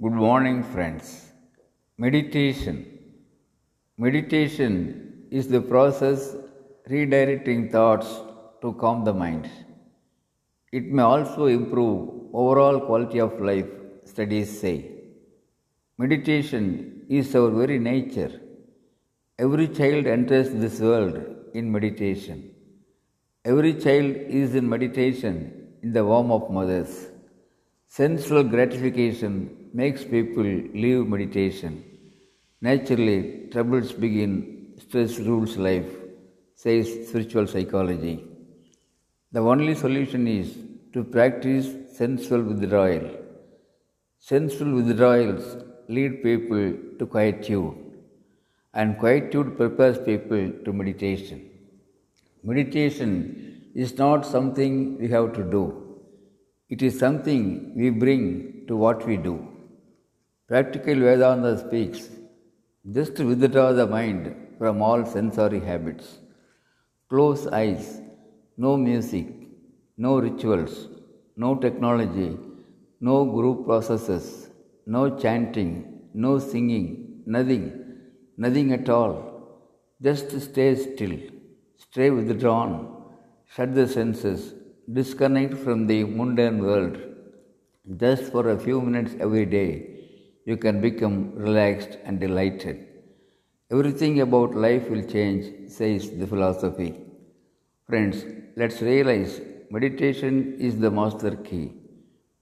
Good morning, friends. Meditation. Meditation is the process redirecting thoughts to calm the mind. It may also improve overall quality of life, studies say. Meditation is our very nature. Every child enters this world in meditation. Every child is in meditation in the womb of mothers. Sensual gratification makes people leave meditation. Naturally, troubles begin, stress rules life, says spiritual psychology. The only solution is to practice sensual withdrawal. Sensual withdrawals lead people to quietude, and quietude prepares people to meditation. Meditation is not something we have to do, it is something we bring to what we do. Practical Vedanta speaks just withdraw the mind from all sensory habits. Close eyes, no music, no rituals, no technology, no group processes, no chanting, no singing, nothing, nothing at all. Just stay still, stay withdrawn, shut the senses, disconnect from the mundane world. Just for a few minutes every day, you can become relaxed and delighted. Everything about life will change, says the philosophy. Friends, let's realize meditation is the master key.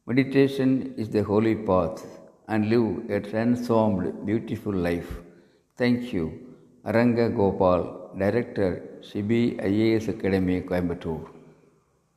Meditation is the holy path and live a transformed, beautiful life. Thank you. Aranga Gopal, Director, Shibi IAS Academy, Coimbatore.